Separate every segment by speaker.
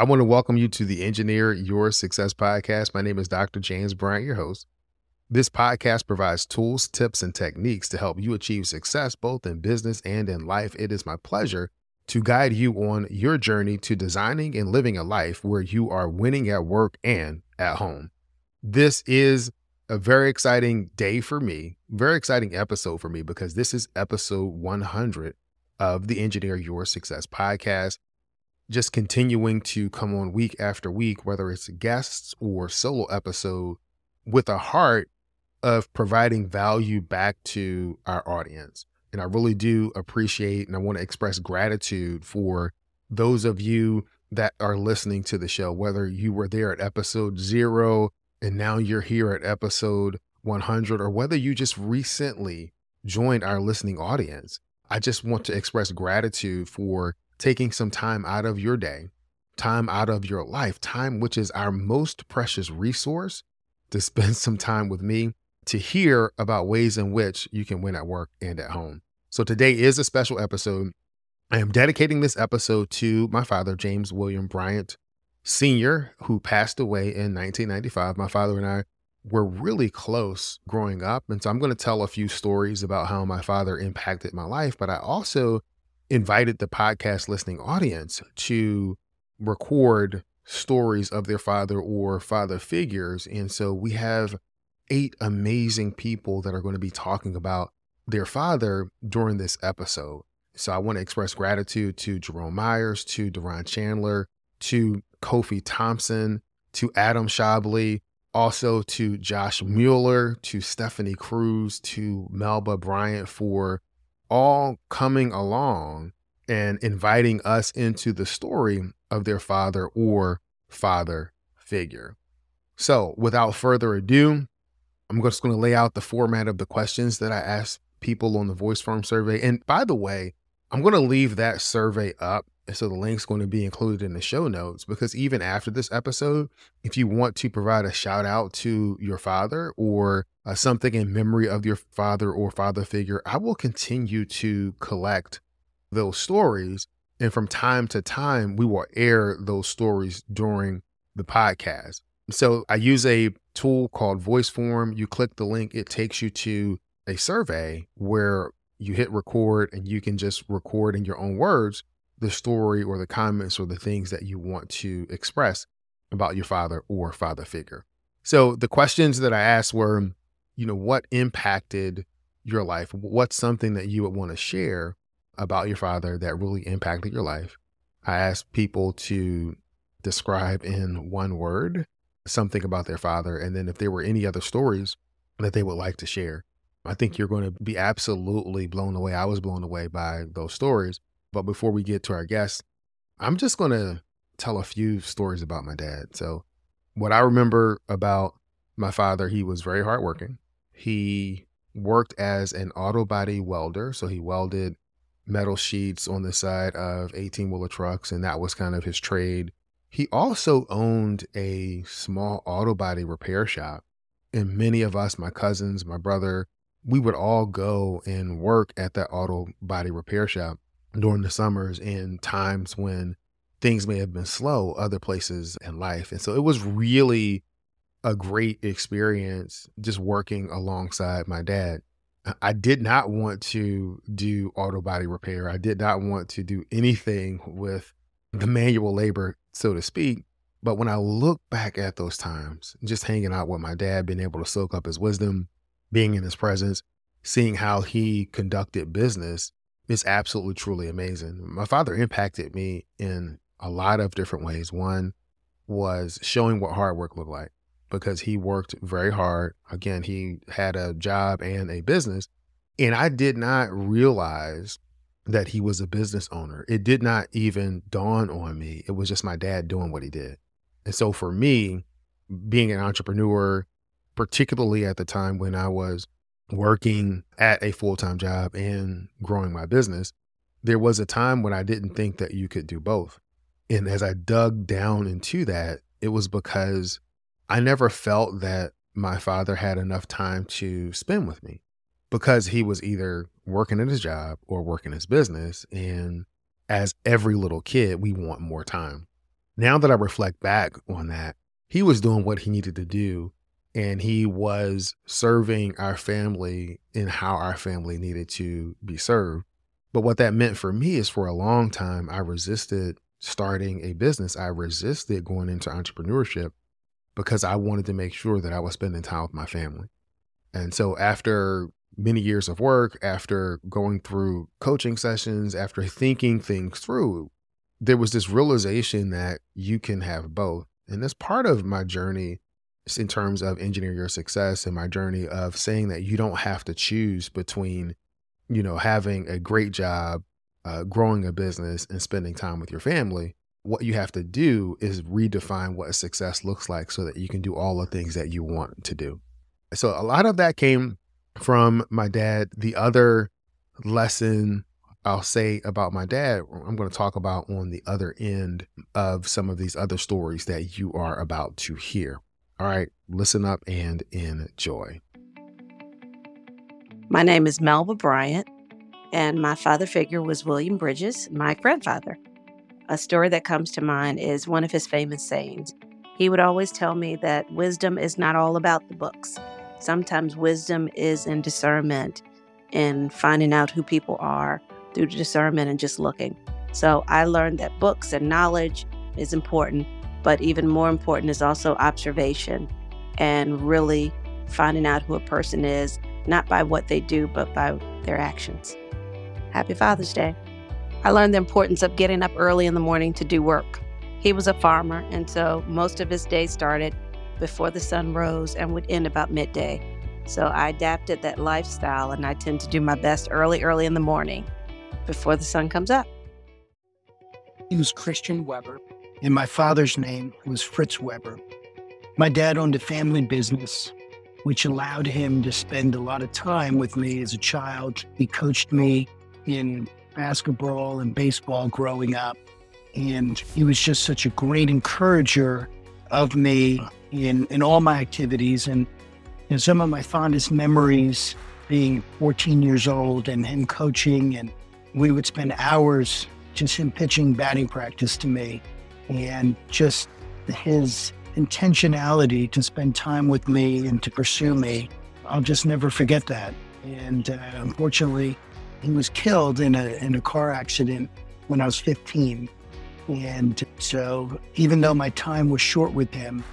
Speaker 1: I want to welcome you to the Engineer Your Success podcast. My name is Dr. James Bryant, your host. This podcast provides tools, tips, and techniques to help you achieve success both in business and in life. It is my pleasure to guide you on your journey to designing and living a life where you are winning at work and at home. This is a very exciting day for me, very exciting episode for me because this is episode 100 of the Engineer Your Success podcast just continuing to come on week after week, whether it's guests or solo episode, with a heart of providing value back to our audience. And I really do appreciate and I want to express gratitude for those of you that are listening to the show, whether you were there at episode zero and now you're here at episode 100, or whether you just recently joined our listening audience. I just want to express gratitude for taking some time out of your day, time out of your life, time which is our most precious resource to spend some time with me to hear about ways in which you can win at work and at home. So today is a special episode. I am dedicating this episode to my father, James William Bryant Sr., who passed away in 1995. My father and I were really close growing up. And so I'm going to tell a few stories about how my father impacted my life, but I also invited the podcast listening audience to record stories of their father or father figures. And so we have eight amazing people that are going to be talking about their father during this episode. So I want to express gratitude to Jerome Myers, to Duron Chandler, to Kofi Thompson, to Adam Schaeuble, also to Josh Muller, to Stephanie Crews, to Melba Bryant for all coming along and inviting us into the story of their father or father figure. So, without further ado, I'm just going to lay out the format of the questions that I asked people on the voice form survey. And by the way, I'm going to leave that survey up. So the link's going to be included in the show notes because even after this episode, if you want to provide a shout out to your father or uh, something in memory of your father or father figure, I will continue to collect those stories. And from time to time, we will air those stories during the podcast. So I use a tool called VoiceForm. You click the link, it takes you to a survey where you hit record and you can just record in your own words the story or the comments or the things that you want to express about your father or father figure. So the questions that I asked were you know, what impacted your life? What's something that you would want to share about your father that really impacted your life? I asked people to describe in one word something about their father. And then if there were any other stories that they would like to share, I think you're going to be absolutely blown away. I was blown away by those stories. But before we get to our guests, I'm just going to tell a few stories about my dad. So, what I remember about my father, he was very hardworking. He worked as an auto body welder. So he welded metal sheets on the side of 18 wheeler trucks, and that was kind of his trade. He also owned a small auto body repair shop. And many of us, my cousins, my brother, we would all go and work at that auto body repair shop during the summers and times when things may have been slow other places in life. And so it was really a great experience just working alongside my dad. I did not want to do auto body repair. I did not want to do anything with the manual labor, so to speak. But when I look back at those times, just hanging out with my dad, being able to soak up his wisdom, being in his presence, seeing how he conducted business is absolutely truly amazing. My father impacted me in a lot of different ways. One was showing what hard work looked like because he worked very hard. Again, he had a job and a business. And I did not realize that he was a business owner. It did not even dawn on me. It was just my dad doing what he did. And so for me, being an entrepreneur, particularly at the time when I was working at a full time job and growing my business, there was a time when I didn't think that you could do both. And as I dug down into that, it was because I never felt that my father had enough time to spend with me because he was either working at his job or working his business. And as every little kid, we want more time. Now that I reflect back on that, he was doing what he needed to do and he was serving our family in how our family needed to be served. But what that meant for me is for a long time, I resisted starting a business. I resisted going into entrepreneurship because I wanted to make sure that I was spending time with my family. And so after many years of work, after going through coaching sessions, after thinking things through, there was this realization that you can have both. And that's part of my journey in terms of engineer your success and my journey of saying that you don't have to choose between, you know, having a great job, uh, growing a business, and spending time with your family. What you have to do is redefine what success looks like so that you can do all the things that you want to do. So a lot of that came from my dad. The other lesson I'll say about my dad, I'm going to talk about on the other end of some of these other stories that you are about to hear. All right, listen up and enjoy.
Speaker 2: My name is Melba Bryant, and my father figure was William Bridges, my grandfather. A story that comes to mind is one of his famous sayings. He would always tell me that wisdom is not all about the books. Sometimes wisdom is in discernment, in finding out who people are through discernment and just looking. So I learned that books and knowledge is important, but even more important is also observation and really finding out who a person is, not by what they do, but by their actions. Happy Father's Day. I learned the importance of getting up early in the morning to do work. He was a farmer, and so most of his day started before the sun rose and would end about midday. So I adapted that lifestyle, and I tend to do my best early, early in the morning before the sun comes up.
Speaker 3: He was Christian Weber and my father's name was Fritz Weber. My dad owned a family business, which allowed him to spend a lot of time with me as a child. He coached me in basketball and baseball growing up. And he was just such a great encourager of me in, in all my activities. And you know, some of my fondest memories being 14 years old and him coaching, and we would spend hours just him pitching batting practice to me and just his intentionality to spend time with me and to pursue me. I'll just never forget that. And uh, unfortunately, he was killed in a in a car accident when I was 15. And so, even though my time was short with him,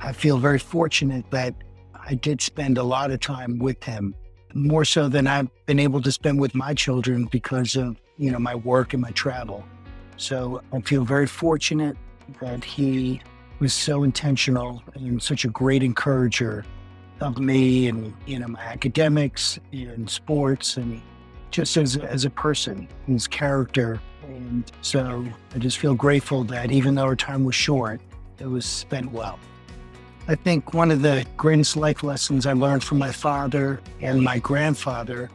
Speaker 3: I feel very fortunate that I did spend a lot of time with him, more so than I've been able to spend with my children because of you know my work and my travel. So I feel very fortunate that he was so intentional and such a great encourager of me and you know my academics and sports and just as as a person, his character. And so I just feel grateful that even though our time was short, it was spent well. I think one of the greatest life lessons I learned from my father and my grandfather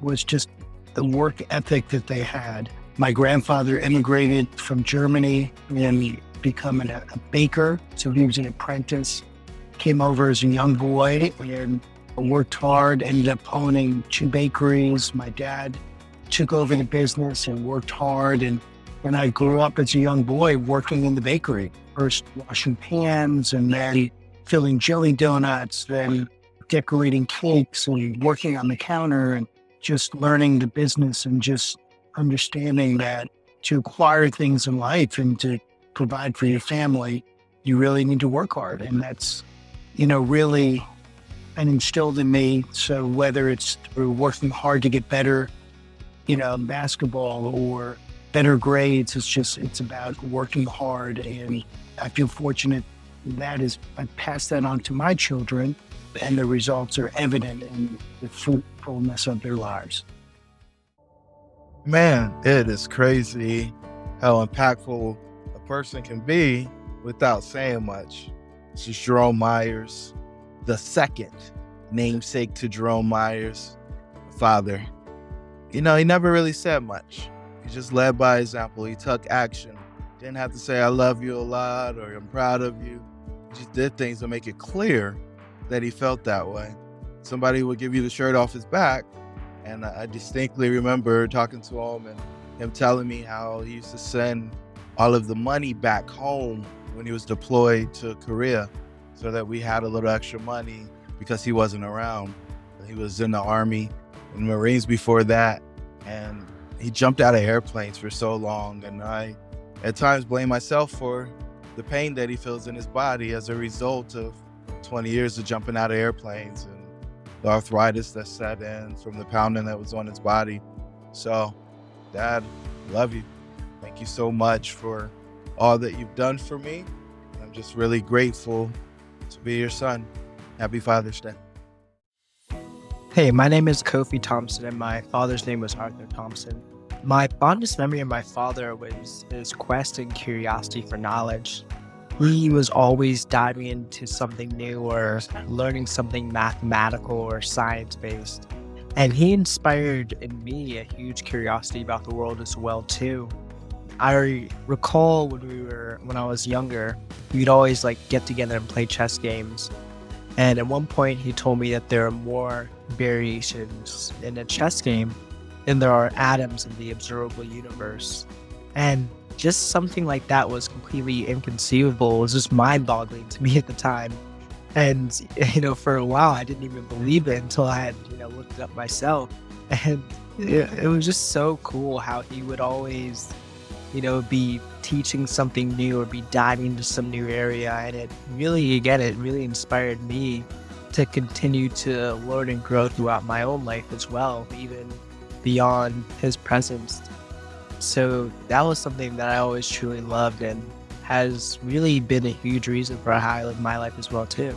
Speaker 3: was just the work ethic that they had. My grandfather immigrated from Germany and become a, a baker. So he was an apprentice, came over as a young boy and worked hard, ended up owning two bakeries. My dad took over the business and worked hard. And when I grew up as a young boy working in the bakery, first washing pans and then filling jelly donuts, then decorating cakes and working on the counter and just learning the business and just understanding that to acquire things in life and to provide for your family, you really need to work hard. And that's, you know, really been instilled in me. So whether it's through working hard to get better, you know, basketball or better grades, it's just, it's about working hard. And I feel fortunate that is, I passed that on to my children and the results are evident in the fruitfulness of their lives.
Speaker 4: Man, it is crazy how impactful person can be without saying much. This is Jerome Myers, the second namesake to Jerome Myers, father. You know, he never really said much. He just led by example. He took action. Didn't have to say, I love you a lot or I'm proud of you. He just did things to make it clear that he felt that way. Somebody would give you the shirt off his back. And I distinctly remember talking to him and him telling me how he used to send all of the money back home when he was deployed to Korea so that we had a little extra money because he wasn't around. He was in the Army and Marines before that. And he jumped out of airplanes for so long. And I, at times, blame myself for the pain that he feels in his body as a result of 20 years of jumping out of airplanes and the arthritis that set in from the pounding that was on his body. So, Dad, love you. Thank you so much for all that you've done for me. I'm just really grateful to be your son. Happy Father's Day.
Speaker 5: Hey, my name is Kofi Thompson, and my father's name was Arthur Thompson. My fondest memory of my father was his quest and curiosity for knowledge. He was always diving into something new or learning something mathematical or science based. And he inspired in me a huge curiosity about the world as well too. I recall when we were when I was younger, we'd always like get together and play chess games. And at one point he told me that there are more variations in a chess game than there are atoms in the observable universe. And just something like that was completely inconceivable. It was just mind boggling to me at the time. And, you know, for a while, I didn't even believe it until I had, you know, looked it up myself. And it, it was just so cool how he would always, you know, be teaching something new or be diving into some new area. And it really, again, it really inspired me to continue to learn and grow throughout my own life as well, even beyond his presence. So that was something that I always truly loved and has really been a huge reason for how I live my life as well too.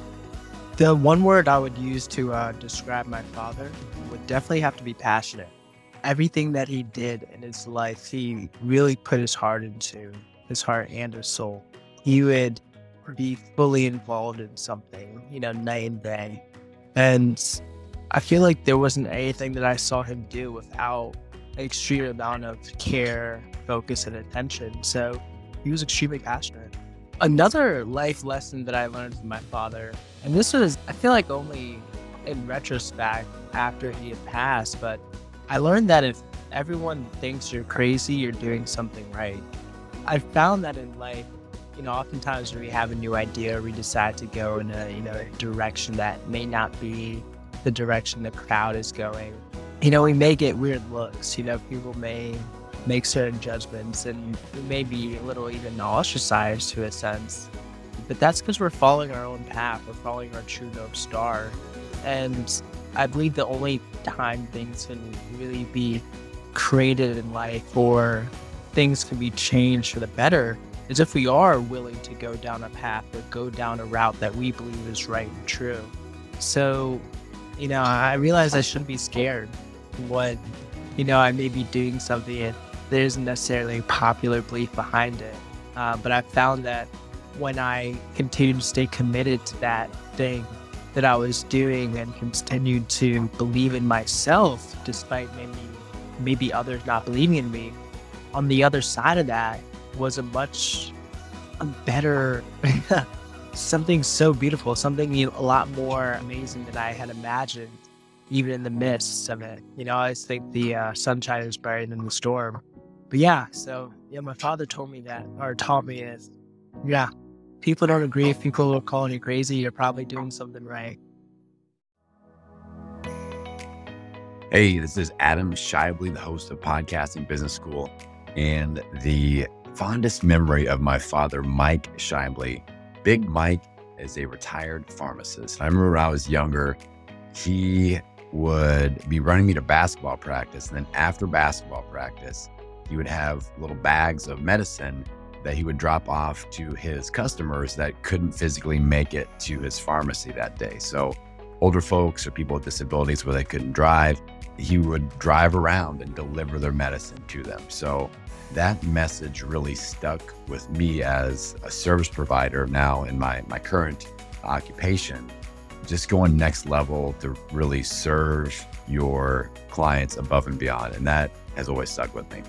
Speaker 5: The one word I would use to uh, describe my father would definitely have to be passionate. Everything that he did in his life, he really put his heart into, his heart and his soul. He would be fully involved in something, you know, night and day. And I feel like there wasn't anything that I saw him do without an extreme amount of care, focus, and attention. So he was extremely passionate. Another life lesson that I learned from my father, and this was, I feel like, only in retrospect after he had passed, but I learned that if everyone thinks you're crazy, you're doing something right. I've found that in life, you know, oftentimes when we have a new idea, we decide to go in a, you know, direction that may not be the direction the crowd is going. You know, we may get weird looks. You know, people may make certain judgments and we may be a little even ostracized to a sense. But that's because we're following our own path. We're following our true north star. And I believe the only time things can really be created in life or things can be changed for the better is if we are willing to go down a path or go down a route that we believe is right and true. So, you know, I realize I shouldn't be scared when, you know, I may be doing something and there isn't necessarily a popular belief behind it. Uh, but I found that when I continue to stay committed to that thing that I was doing and continued to believe in myself, despite maybe maybe others not believing in me, on the other side of that was a much better something so beautiful, something a lot more amazing than I had imagined, even in the midst of it. You know, I always think the uh, sunshine is brighter than the storm. But yeah, so yeah, my father told me that, or taught me is, yeah, people don't agree. If people are calling you crazy, you're probably doing something right.
Speaker 6: Hey, this is Adam Schaeuble, the host of Podcasting Business School. And the fondest memory of my father, Mike Schaeuble, Big Mike is a retired pharmacist. I remember when I was younger, he would be running me to basketball practice. And then after basketball practice, he would have little bags of medicine that he would drop off to his customers that couldn't physically make it to his pharmacy that day. So older folks or people with disabilities where they couldn't drive. He would drive around and deliver their medicine to them. So that message really stuck with me as a service provider now in my, my current occupation. Just going next level to really serve your clients above and beyond. And that has always stuck with me.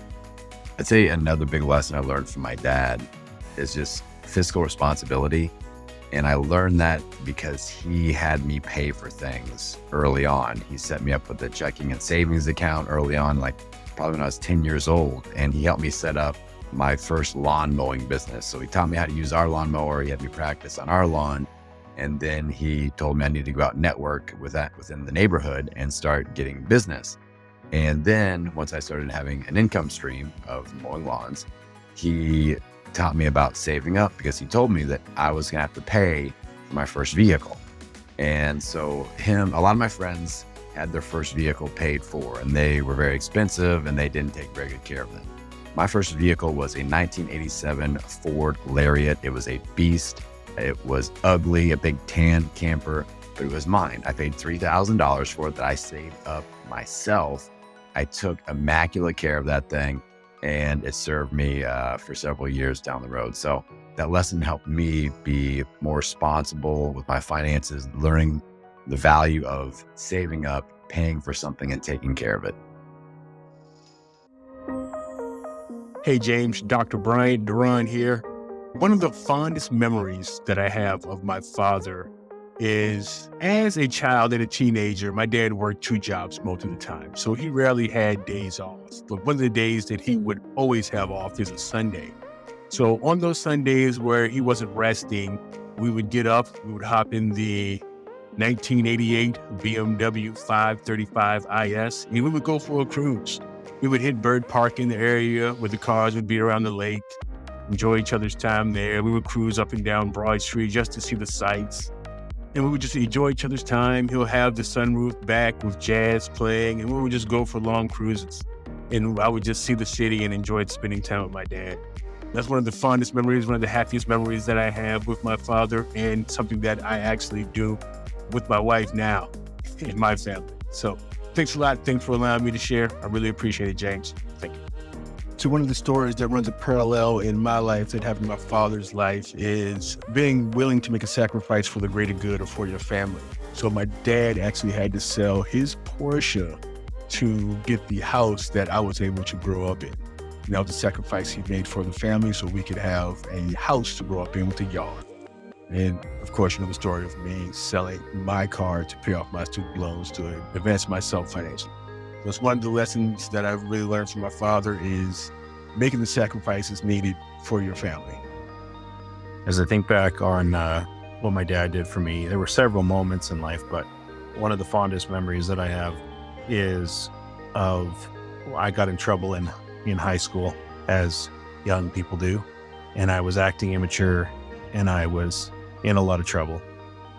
Speaker 6: I'd say another big lesson I learned from my dad is just fiscal responsibility. And I learned that because he had me pay for things early on. He set me up with a checking and savings account early on, like probably when I was 10 years old. And he helped me set up my first lawn mowing business. So he taught me how to use our lawnmower. He had me practice on our lawn. And then he told me I needed to go out and network with that within the neighborhood and start getting business. And then once I started having an income stream of mowing lawns, he taught me about saving up because he told me that I was going to have to pay for my first vehicle. And so, him, a lot of my friends had their first vehicle paid for, and they were very expensive and they didn't take very good care of them. My first vehicle was a 1987 Ford Lariat. It was a beast. It was ugly, a big tan camper, but it was mine. I paid $3,000 for it that I saved up myself. I took immaculate care of that thing and it served me uh, for several years down the road. So that lesson helped me be more responsible with my finances, learning the value of saving up, paying for something, and taking care of it.
Speaker 7: Hey, James, Dr. Brian Duran here. One of the fondest memories that I have of my father is as a child and a teenager, my dad worked two jobs most of the time. So he rarely had days off. But one of the days that he would always have off is a Sunday. So on those Sundays where he wasn't resting, we would get up, we would hop in the 1988 BMW 535 IS, and we would go for a cruise. We would hit Byrd Park in the area where the cars would be around the lake, enjoy each other's time there. We would cruise up and down Broad Street just to see the sights and we would just enjoy each other's time. He'll have the sunroof back with jazz playing, and we would just go for long cruises. And I would just see the city and enjoy spending time with my dad. That's one of the fondest memories, one of the happiest memories that I have with my father, and something that I actually do with my wife now in my family. So thanks a lot. Thanks for allowing me to share. I really appreciate it, James. So one of the stories that runs a parallel in my life that happened in my father's life is being willing to make a sacrifice for the greater good or for your family. So my dad actually had to sell his Porsche to get the house that I was able to grow up in. And that was a sacrifice he made for the family so we could have a house to grow up in with a yard. And of course, you know the story of me selling my car to pay off my student loans to advance myself financially. That's one of the lessons that I've really learned from my father is making the sacrifices needed for your family.
Speaker 8: As I think back on uh, what my dad did for me, there were several moments in life, but one of the fondest memories that I have is of I got in trouble in in high school as young people do, and I was acting immature, and I was in a lot of trouble.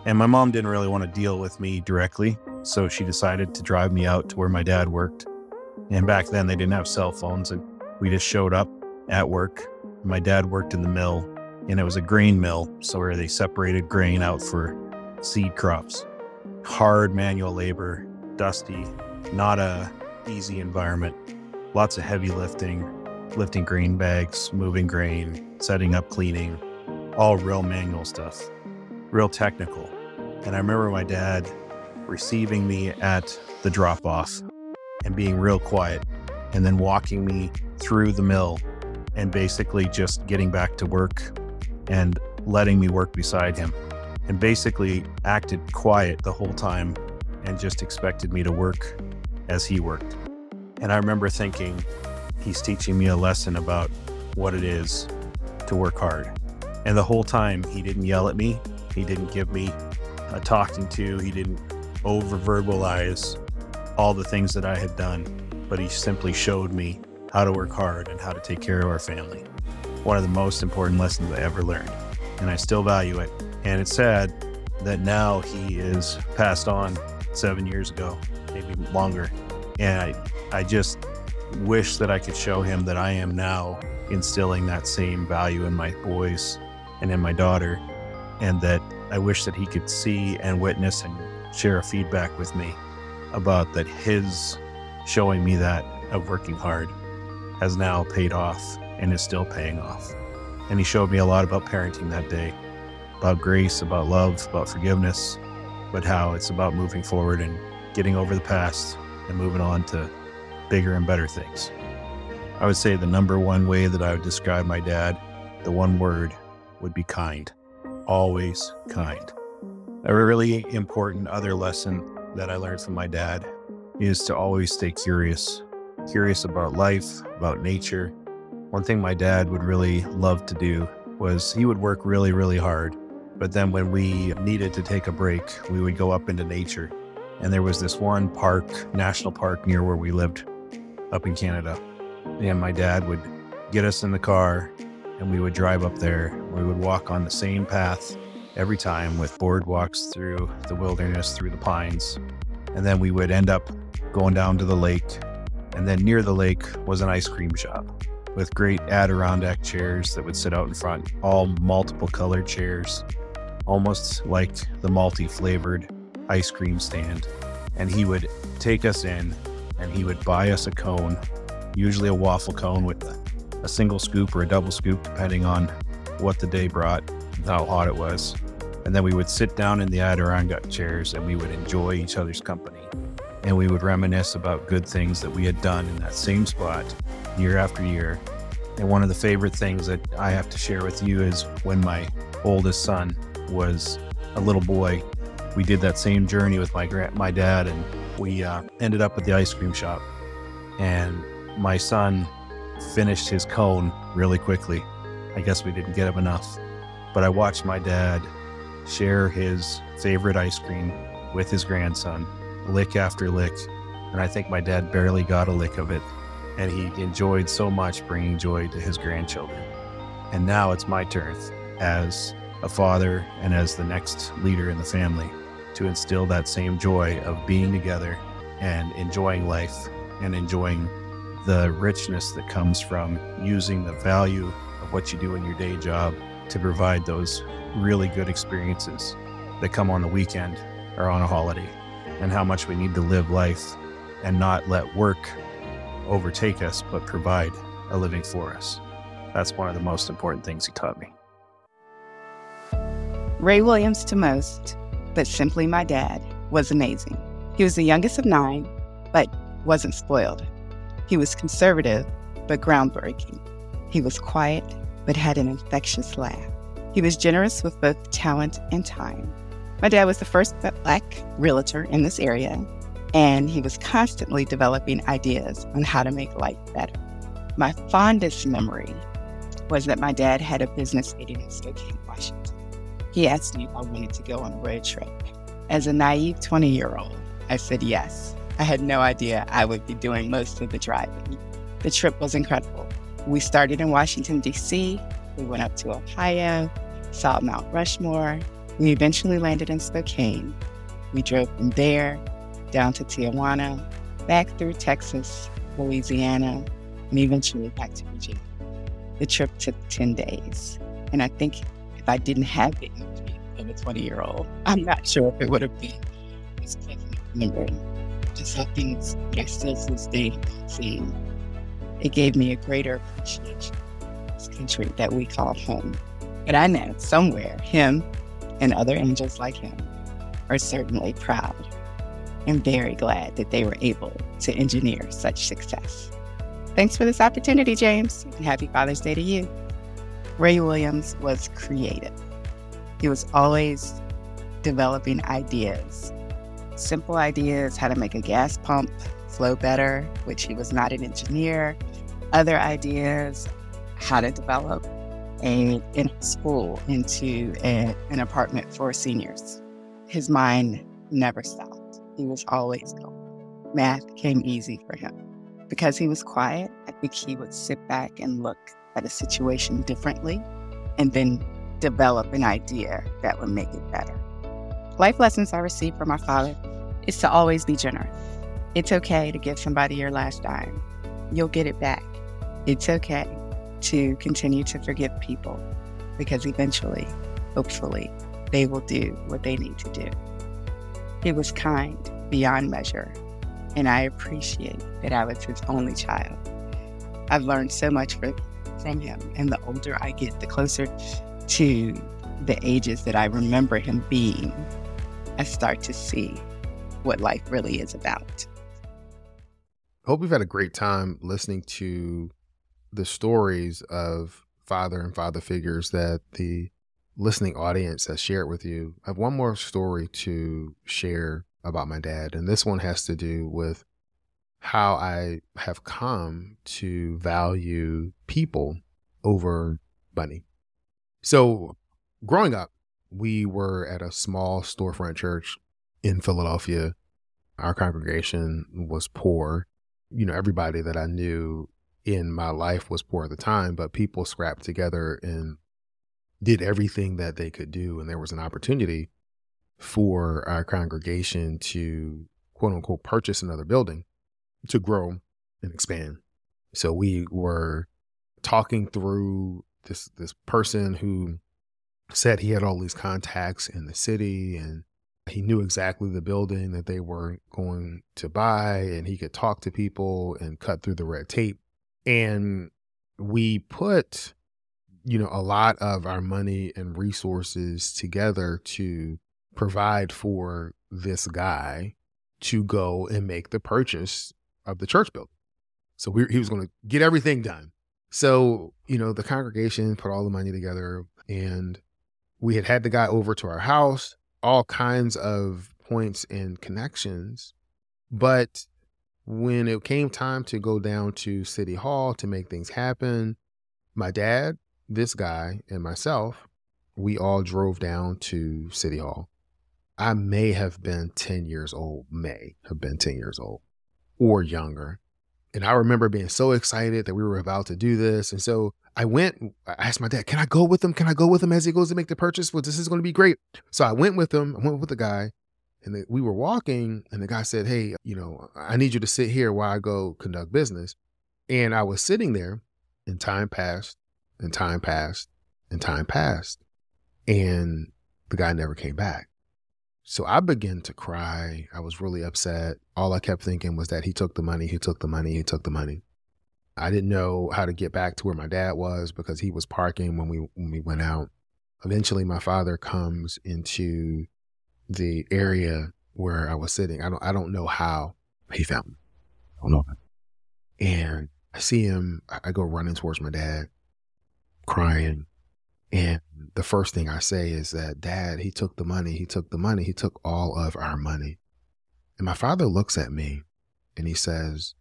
Speaker 8: And my mom didn't really want to deal with me directly, so she decided to drive me out to where my dad worked. And back then, they didn't have cell phones, and we just showed up at work. My dad worked in the mill, and it was a grain mill, so where they separated grain out for seed crops. Hard manual labor, dusty, not a easy environment. Lots of heavy lifting, lifting grain bags, moving grain, setting up cleaning, all real manual stuff, real technical. And I remember my dad receiving me at the drop off and being real quiet, and then walking me through the mill and basically just getting back to work and letting me work beside him and basically acted quiet the whole time and just expected me to work as he worked. And I remember thinking, he's teaching me a lesson about what it is to work hard. And the whole time, he didn't yell at me, he didn't give me a talking to, he didn't over verbalize all the things that I had done, but he simply showed me how to work hard and how to take care of our family. One of the most important lessons I ever learned, and I still value it. And it's sad that now he is passed on seven years ago, maybe longer. And I, I just wish that I could show him that I am now instilling that same value in my boys and in my daughter, and that I wish that he could see and witness and share a feedback with me about that his showing me that of working hard has now paid off and is still paying off. And he showed me a lot about parenting that day about grace, about love, about forgiveness, but how it's about moving forward and getting over the past and moving on to bigger and better things. I would say the number one way that I would describe my dad, the one word, would be kind. Always kind. A really important other lesson that I learned from my dad is to always stay curious. Curious about life, about nature. One thing my dad would really love to do was he would work really, really hard. But then when we needed to take a break, we would go up into nature. And there was this one park, national park near where we lived up in Canada. And my dad would get us in the car and we would drive up there. We would walk on the same path every time with boardwalks through the wilderness, through the pines. And then we would end up going down to the lake. And then near the lake was an ice cream shop with great Adirondack chairs that would sit out in front, all multiple colored chairs, almost like the multi flavored ice cream stand. And he would take us in and he would buy us a cone, usually a waffle cone with a single scoop or a double scoop, depending on what the day brought, how hot it was. And then we would sit down in the Adirondack chairs and we would enjoy each other's company. And we would reminisce about good things that we had done in that same spot year after year. And one of the favorite things that I have to share with you is when my oldest son was a little boy, we did that same journey with my grand, my dad, and we uh, ended up at the ice cream shop. And my son finished his cone really quickly. I guess we didn't get him enough. But I watched my dad share his favorite ice cream with his grandson, lick after lick. And I think my dad barely got a lick of it. And he enjoyed so much bringing joy to his grandchildren. And now it's my turn as a father and as the next leader in the family to instill that same joy of being together and enjoying life and enjoying the richness that comes from using the value of what you do in your day job to provide those really good experiences that come on the weekend or on a holiday, and how much we need to live life and not let work overtake us, but provide a living for us. That's one of the most important things he taught me.
Speaker 9: Ray Williams to most, but simply my dad, was amazing. He was the youngest of nine, but wasn't spoiled. He was conservative, but groundbreaking. He was quiet, but had an infectious laugh. He was generous with both talent and time. My dad was the first black realtor in this area, and he was constantly developing ideas on how to make life better. My fondest memory was that my dad had a business meeting in Spokane, Washington. He asked me if I wanted to go on a road trip. As a naive 20 year old, I said yes. I had no idea I would be doing most of the driving. The trip was incredible. We started in Washington, D.C., we went up to Ohio, saw Mount Rushmore. We eventually landed in Spokane. We drove from there down to Tijuana, back through Texas, Louisiana, and eventually back to Virginia. The trip took 10 days. And I think if I didn't have the energy of a 20 year old, I'm not sure if it would have been as pleasant memory just how things are still to this day. It gave me a greater appreciation country that we call home. But I know somewhere him and other angels like him are certainly proud and very glad that they were able to engineer such success. Thanks for this opportunity, James, and happy Father's Day to you. Ray Williams was creative. He was always developing ideas simple ideas how to make a gas pump flow better, which he was not an engineer, other ideas how to develop a school into a, an apartment for seniors. His mind never stopped. He was always going. Math came easy for him. Because he was quiet, I think he would sit back and look at a situation differently and then develop an idea that would make it better. Life lessons I received from my father is to always be generous. It's okay to give somebody your last dime. You'll get it back. It's okay to continue to forgive people because eventually, hopefully, they will do what they need to do. He was kind beyond measure, and I appreciate that I was his only child. I've learned so much from him, and the older I get, the closer to the ages that I remember him being, I start to see what life really is about.
Speaker 1: I hope you've had a great time listening to the stories of father and father figures that the listening audience has shared with you. I have one more story to share about my dad, and this one has to do with how I have come to value people over money. So, growing up, we were at a small storefront church in Philadelphia. Our congregation was poor. You know, everybody that I knew in my life was poor at the time, but people scrapped together and did everything that they could do. And there was an opportunity for our congregation to quote unquote purchase another building to grow and expand. So we were talking through this this person who said he had all these contacts in the city and he knew exactly the building that they were going to buy and he could talk to people and cut through the red tape and we put you know a lot of our money and resources together to provide for this guy to go and make the purchase of the church building. So we, he was going to get everything done. So you know the congregation put all the money together and we had had the guy over to our house all kinds of points and connections but when it came time to go down to City Hall to make things happen, my dad, this guy, and myself, we all drove down to City Hall. I may have been 10 years old, may have been 10 years old or younger. And I remember being so excited that we were about to do this. And so I went, I asked my dad, can I go with him? Can I go with him as he goes to make the purchase? Well, this is going to be great. So I went with him. I went with the guy. And we were walking, and the guy said, Hey, you know, I need you to sit here while I go conduct business. And I was sitting there, and time passed, and time passed, and time passed. And the guy never came back. So I began to cry. I was really upset. All I kept thinking was that he took the money, he took the money, he took the money. I didn't know how to get back to where my dad was because he was parking when we when we went out. Eventually my father comes into the area where I was sitting. I don't I don't know how he found me. I don't know. And I see him, I go running towards my dad, crying. And the first thing I say is that, Dad, he took the money. He took the money. He took all of our money. And my father looks at me and he says,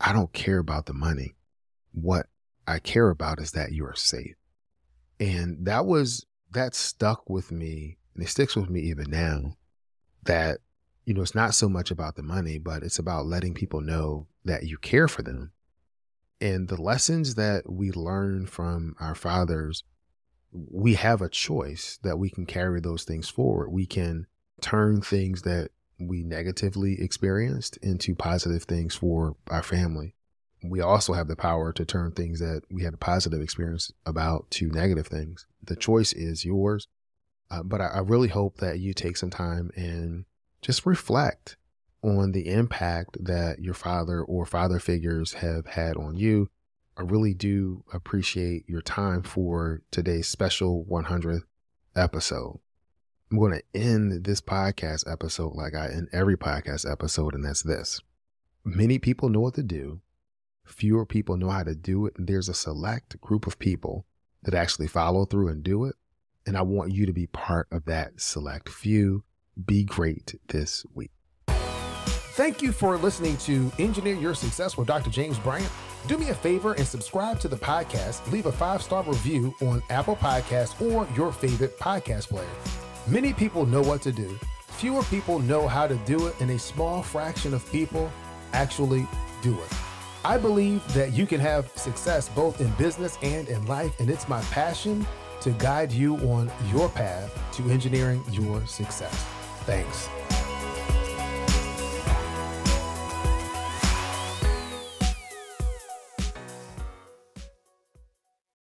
Speaker 1: I don't care about the money. What I care about is that you are safe. And that was, that stuck with me and it sticks with me even now that you know it's not so much about the money but it's about letting people know that you care for them. And the lessons that we learn from our fathers we have a choice that we can carry those things forward. We can turn things that we negatively experienced into positive things for our family. We also have the power to turn things that we had a positive experience about to negative things. The choice is yours uh, but I, I really hope that you take some time and just reflect on the impact that your father or father figures have had on you. I really do appreciate your time for today's special 100th episode. I'm going to end this podcast episode like I end every podcast episode, and that's this. Many people know what to do, fewer people know how to do it, and there's a select group of people that actually follow through and do it. And I want you to be part of that select few. Be great this week. Thank you for listening to Engineer Your Success with Dr. James Bryant. Do me a favor and subscribe to the podcast. Leave a five star review on Apple Podcasts or your favorite podcast player. Many people know what to do, fewer people know how to do it, and a small fraction of people actually do it. I believe that you can have success both in business and in life, and it's my passion to guide you on your path to engineering your success. Thanks.